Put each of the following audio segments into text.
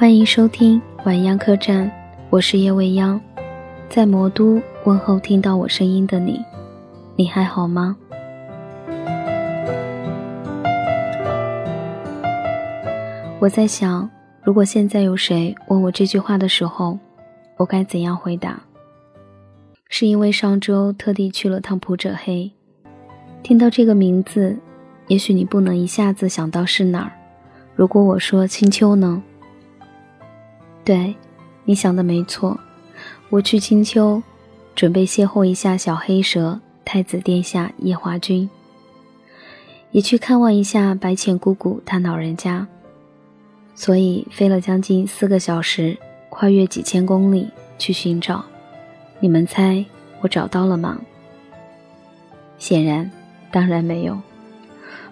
欢迎收听晚央客栈，我是叶未央，在魔都问候听到我声音的你，你还好吗？我在想，如果现在有谁问我这句话的时候，我该怎样回答？是因为上周特地去了趟普者黑，听到这个名字，也许你不能一下子想到是哪儿。如果我说青丘呢？对，你想的没错，我去青丘，准备邂逅一下小黑蛇太子殿下夜华君，也去看望一下白浅姑姑她老人家，所以飞了将近四个小时，跨越几千公里去寻找。你们猜我找到了吗？显然，当然没有。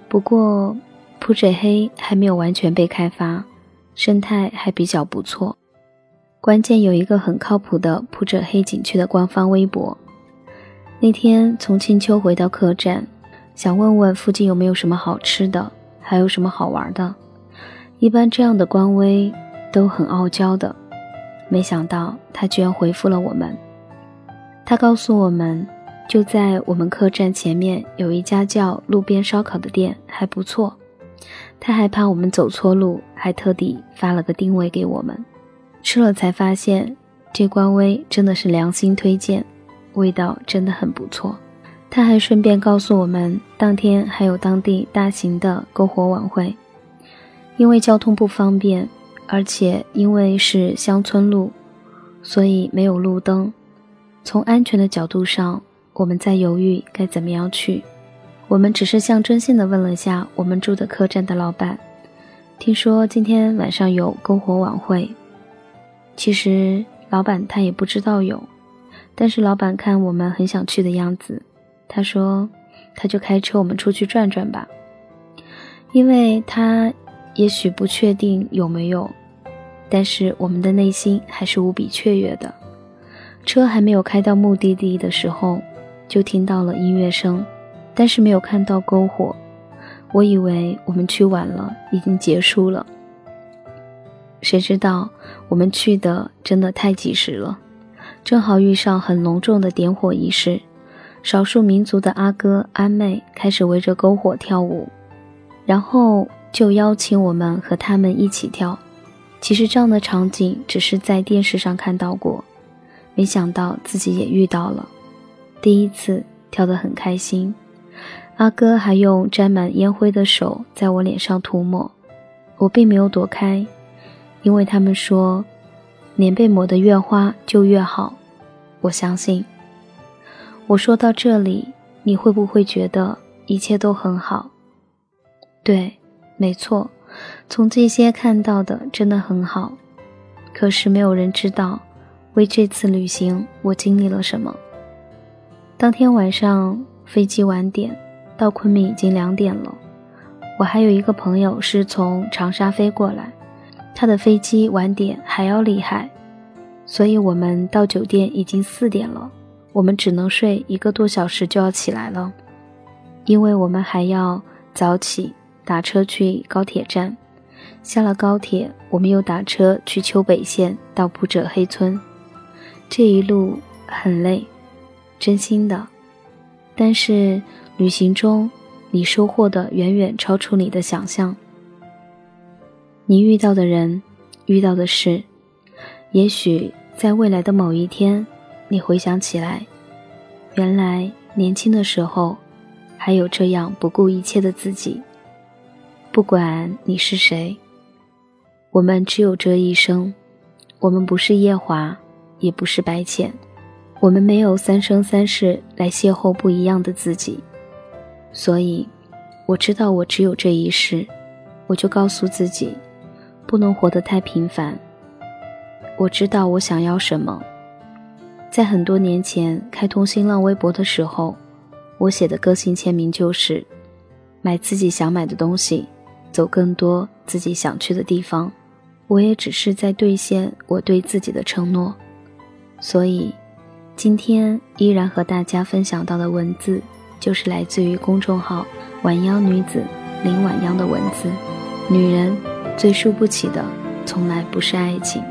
不过，普者黑还没有完全被开发，生态还比较不错。关键有一个很靠谱的普者黑景区的官方微博。那天从青丘回到客栈，想问问附近有没有什么好吃的，还有什么好玩的。一般这样的官微都很傲娇的，没想到他居然回复了我们。他告诉我们，就在我们客栈前面有一家叫路边烧烤的店，还不错。他还怕我们走错路，还特地发了个定位给我们。吃了才发现，这官微真的是良心推荐，味道真的很不错。他还顺便告诉我们，当天还有当地大型的篝火晚会。因为交通不方便，而且因为是乡村路，所以没有路灯。从安全的角度上，我们在犹豫该怎么样去。我们只是象征性的问了下我们住的客栈的老板，听说今天晚上有篝火晚会。其实老板他也不知道有，但是老板看我们很想去的样子，他说他就开车我们出去转转吧，因为他也许不确定有没有，但是我们的内心还是无比雀跃的。车还没有开到目的地的时候，就听到了音乐声，但是没有看到篝火，我以为我们去晚了，已经结束了。谁知道我们去的真的太及时了，正好遇上很隆重的点火仪式，少数民族的阿哥阿妹开始围着篝火跳舞，然后就邀请我们和他们一起跳。其实这样的场景只是在电视上看到过，没想到自己也遇到了，第一次跳得很开心。阿哥还用沾满烟灰的手在我脸上涂抹，我并没有躲开。因为他们说，脸被抹得越花就越好，我相信。我说到这里，你会不会觉得一切都很好？对，没错，从这些看到的真的很好。可是没有人知道，为这次旅行我经历了什么。当天晚上飞机晚点，到昆明已经两点了。我还有一个朋友是从长沙飞过来。他的飞机晚点还要厉害，所以我们到酒店已经四点了，我们只能睡一个多小时就要起来了，因为我们还要早起打车去高铁站，下了高铁我们又打车去丘北县到普者黑村，这一路很累，真心的，但是旅行中你收获的远远超出你的想象。你遇到的人，遇到的事，也许在未来的某一天，你回想起来，原来年轻的时候，还有这样不顾一切的自己。不管你是谁，我们只有这一生，我们不是夜华，也不是白浅，我们没有三生三世来邂逅不一样的自己。所以，我知道我只有这一世，我就告诉自己。不能活得太平凡。我知道我想要什么。在很多年前开通新浪微博的时候，我写的个性签名就是“买自己想买的东西，走更多自己想去的地方”。我也只是在兑现我对自己的承诺。所以，今天依然和大家分享到的文字，就是来自于公众号“晚央女子”林晚央的文字。女人。最输不起的从来不是爱情。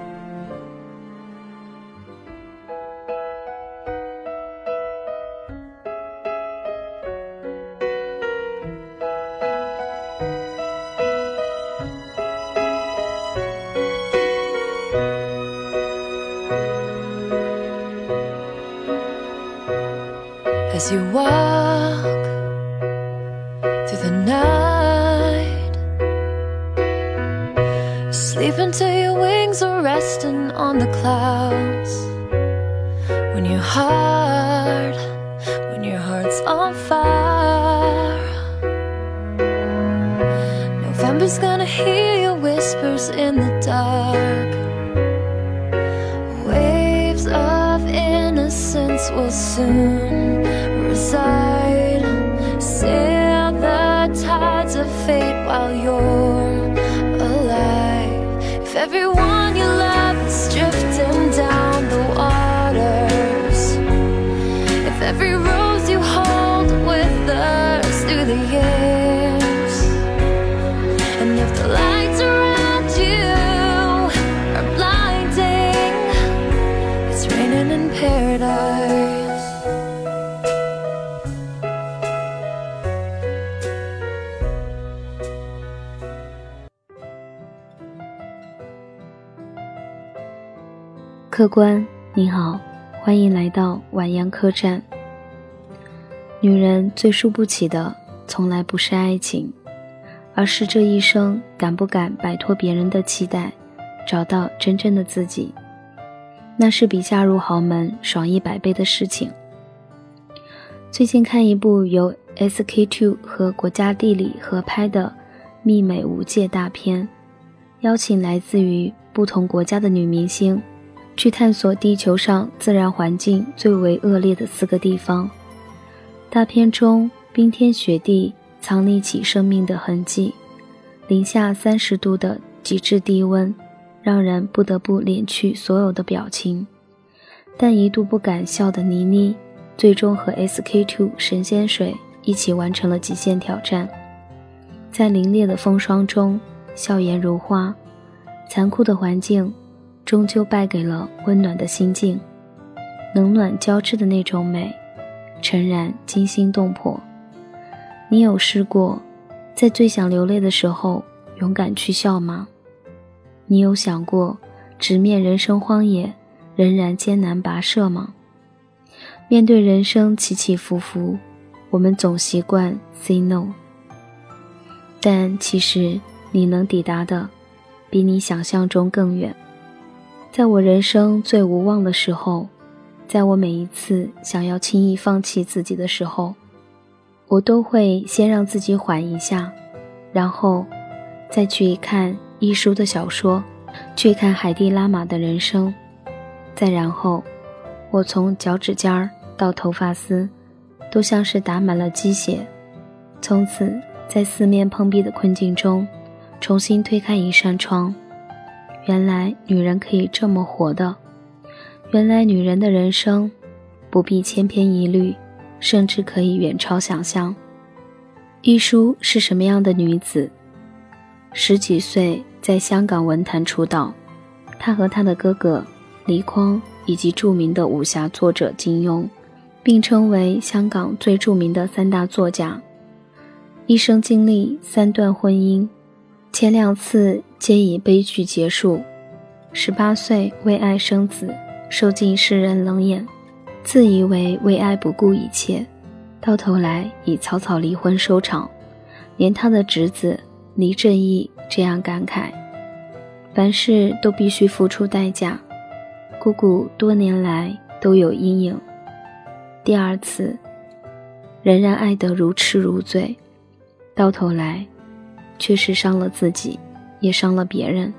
as you walk resting on the clouds. When your heart, when your heart's on fire. November's gonna hear your whispers in the dark. Waves of innocence will soon reside. Sail the tides of fate while you're alive. If everyone 客官，你好，欢迎来到晚阳客栈。女人最输不起的，从来不是爱情，而是这一生敢不敢摆脱别人的期待，找到真正的自己。那是比嫁入豪门爽一百倍的事情。最近看一部由 SK Two 和国家地理合拍的媲美无界大片，邀请来自于不同国家的女明星。去探索地球上自然环境最为恶劣的四个地方。大片中冰天雪地，藏匿起生命的痕迹；零下三十度的极致低温，让人不得不敛去所有的表情。但一度不敢笑的倪妮，最终和 SK two 神仙水一起完成了极限挑战，在凛冽的风霜中笑颜如花。残酷的环境。终究败给了温暖的心境，冷暖交织的那种美，诚然惊心动魄。你有试过，在最想流泪的时候勇敢去笑吗？你有想过，直面人生荒野，仍然艰难跋涉吗？面对人生起起伏伏，我们总习惯 say no，但其实你能抵达的，比你想象中更远。在我人生最无望的时候，在我每一次想要轻易放弃自己的时候，我都会先让自己缓一下，然后再去看一书的小说，去看海蒂拉玛的人生，再然后，我从脚趾尖儿到头发丝，都像是打满了鸡血，从此在四面碰壁的困境中，重新推开一扇窗。原来女人可以这么活的，原来女人的人生不必千篇一律，甚至可以远超想象。一书是什么样的女子？十几岁在香港文坛出道，她和她的哥哥倪匡以及著名的武侠作者金庸，并称为香港最著名的三大作家。一生经历三段婚姻。前两次皆以悲剧结束。十八岁为爱生子，受尽世人冷眼，自以为为爱不顾一切，到头来以草草离婚收场。连他的侄子黎正义这样感慨：凡事都必须付出代价，姑姑多年来都有阴影。第二次，仍然爱得如痴如醉，到头来。却是伤了自己，也伤了别人。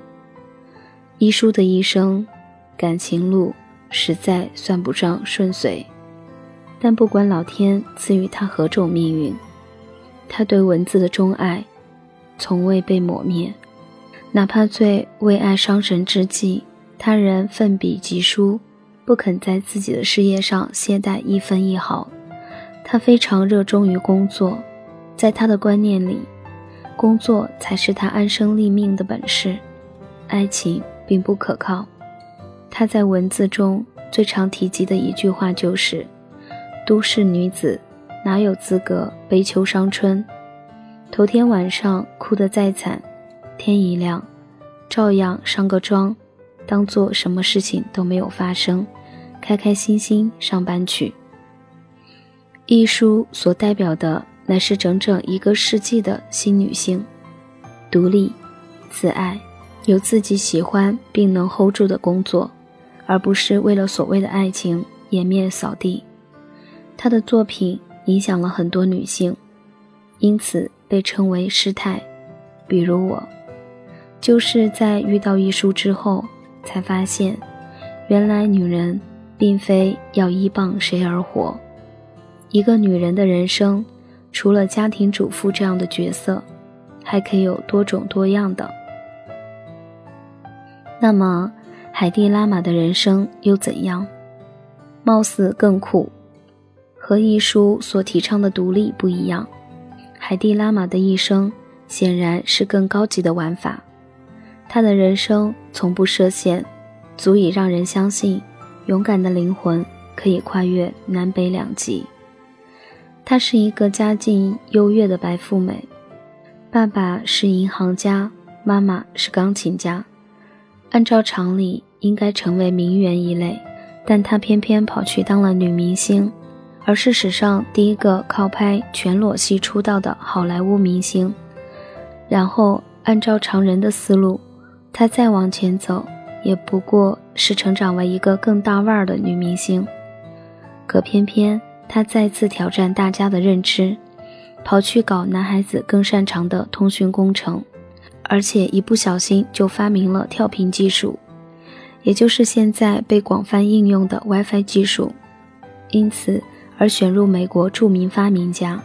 一书的一生，感情路实在算不上顺遂，但不管老天赐予他何种命运，他对文字的钟爱，从未被抹灭。哪怕最为爱伤神之际，他仍奋笔疾书，不肯在自己的事业上懈怠一分一毫。他非常热衷于工作，在他的观念里。工作才是他安身立命的本事，爱情并不可靠。他在文字中最常提及的一句话就是：“都市女子哪有资格悲秋伤春？头天晚上哭得再惨，天一亮，照样上个妆，当做什么事情都没有发生，开开心心上班去。”一书所代表的乃是整整一个世纪的新女性，独立、自爱，有自己喜欢并能 hold 住的工作，而不是为了所谓的爱情颜面扫地。她的作品影响了很多女性，因此被称为师太。比如我，就是在遇到一书之后，才发现，原来女人并非要依傍谁而活。一个女人的人生，除了家庭主妇这样的角色，还可以有多种多样的。那么，海蒂拉玛的人生又怎样？貌似更酷。和一书所提倡的独立不一样，海蒂拉玛的一生显然是更高级的玩法。她的人生从不设限，足以让人相信，勇敢的灵魂可以跨越南北两极。她是一个家境优越的白富美，爸爸是银行家，妈妈是钢琴家，按照常理应该成为名媛一类，但她偏偏跑去当了女明星，而是史上第一个靠拍全裸戏出道的好莱坞明星。然后按照常人的思路，她再往前走，也不过是成长为一个更大腕儿的女明星，可偏偏。他再次挑战大家的认知，跑去搞男孩子更擅长的通讯工程，而且一不小心就发明了跳频技术，也就是现在被广泛应用的 WiFi 技术，因此而选入美国著名发明家。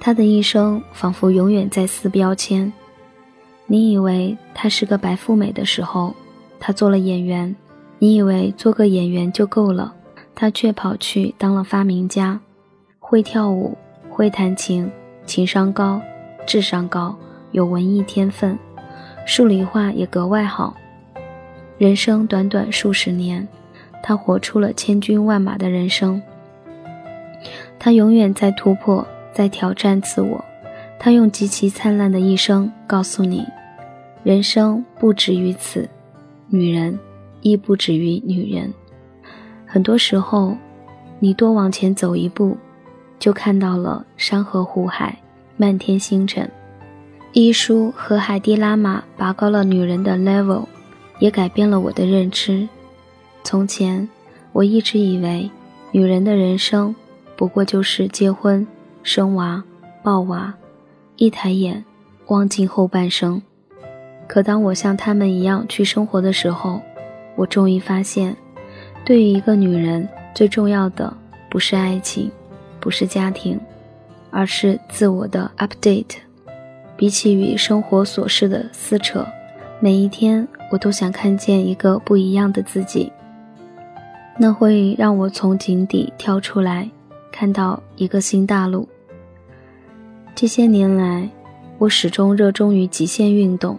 他的一生仿佛永远在撕标签。你以为他是个白富美的时候，他做了演员；你以为做个演员就够了。他却跑去当了发明家，会跳舞，会弹琴，情商高，智商高，有文艺天分，数理化也格外好。人生短短数十年，他活出了千军万马的人生。他永远在突破，在挑战自我。他用极其灿烂的一生告诉你：人生不止于此，女人亦不止于女人。很多时候，你多往前走一步，就看到了山河湖海、漫天星辰。一书和海蒂拉玛拔高了女人的 level，也改变了我的认知。从前，我一直以为女人的人生不过就是结婚、生娃、抱娃，一抬眼忘尽后半生。可当我像他们一样去生活的时候，我终于发现。对于一个女人，最重要的不是爱情，不是家庭，而是自我的 update。比起与生活琐事的撕扯，每一天我都想看见一个不一样的自己。那会让我从井底跳出来，看到一个新大陆。这些年来，我始终热衷于极限运动，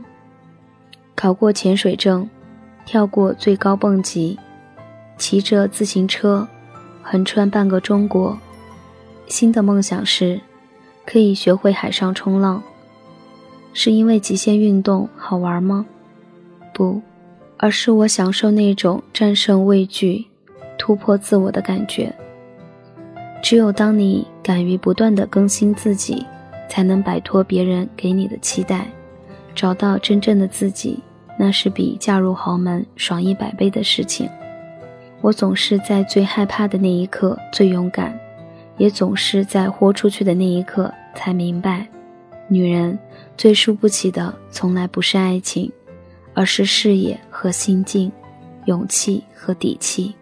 考过潜水证，跳过最高蹦极。骑着自行车横穿半个中国，新的梦想是可以学会海上冲浪。是因为极限运动好玩吗？不，而是我享受那种战胜畏惧、突破自我的感觉。只有当你敢于不断的更新自己，才能摆脱别人给你的期待，找到真正的自己。那是比嫁入豪门爽一百倍的事情。我总是在最害怕的那一刻最勇敢，也总是在豁出去的那一刻才明白，女人最输不起的从来不是爱情，而是视野和心境，勇气和底气。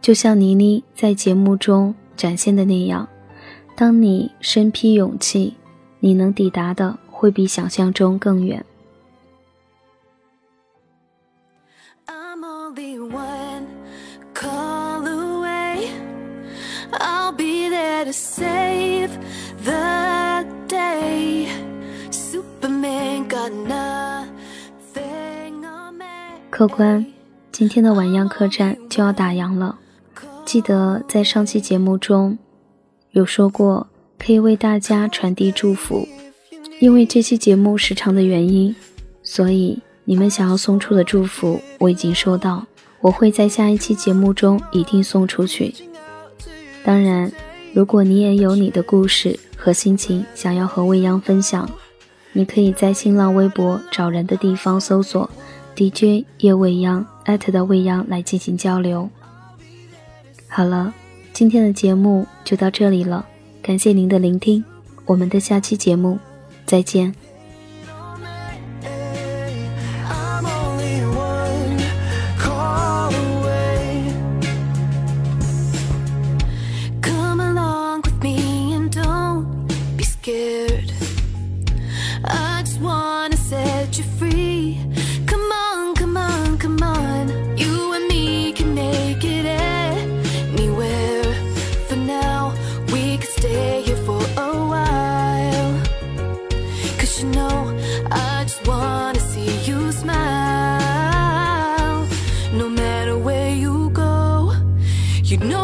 就像倪妮在节目中展现的那样，当你身披勇气，你能抵达的会比想象中更远。To save the day. Superman got nothing on. me. 客官，今天的晚样客栈就要打烊了。记得在上期节目中有说过，可以为大家传递祝福。因为这期节目时长的原因，所以你们想要送出的祝福我已经收到，我会在下一期节目中一定送出去。当然，如果你也有你的故事和心情想要和未央分享，你可以在新浪微博找人的地方搜索 DJ 叶未央艾特的未央来进行交流。好了，今天的节目就到这里了，感谢您的聆听，我们的下期节目再见。you know I just wanna see you smile. No matter where you go You know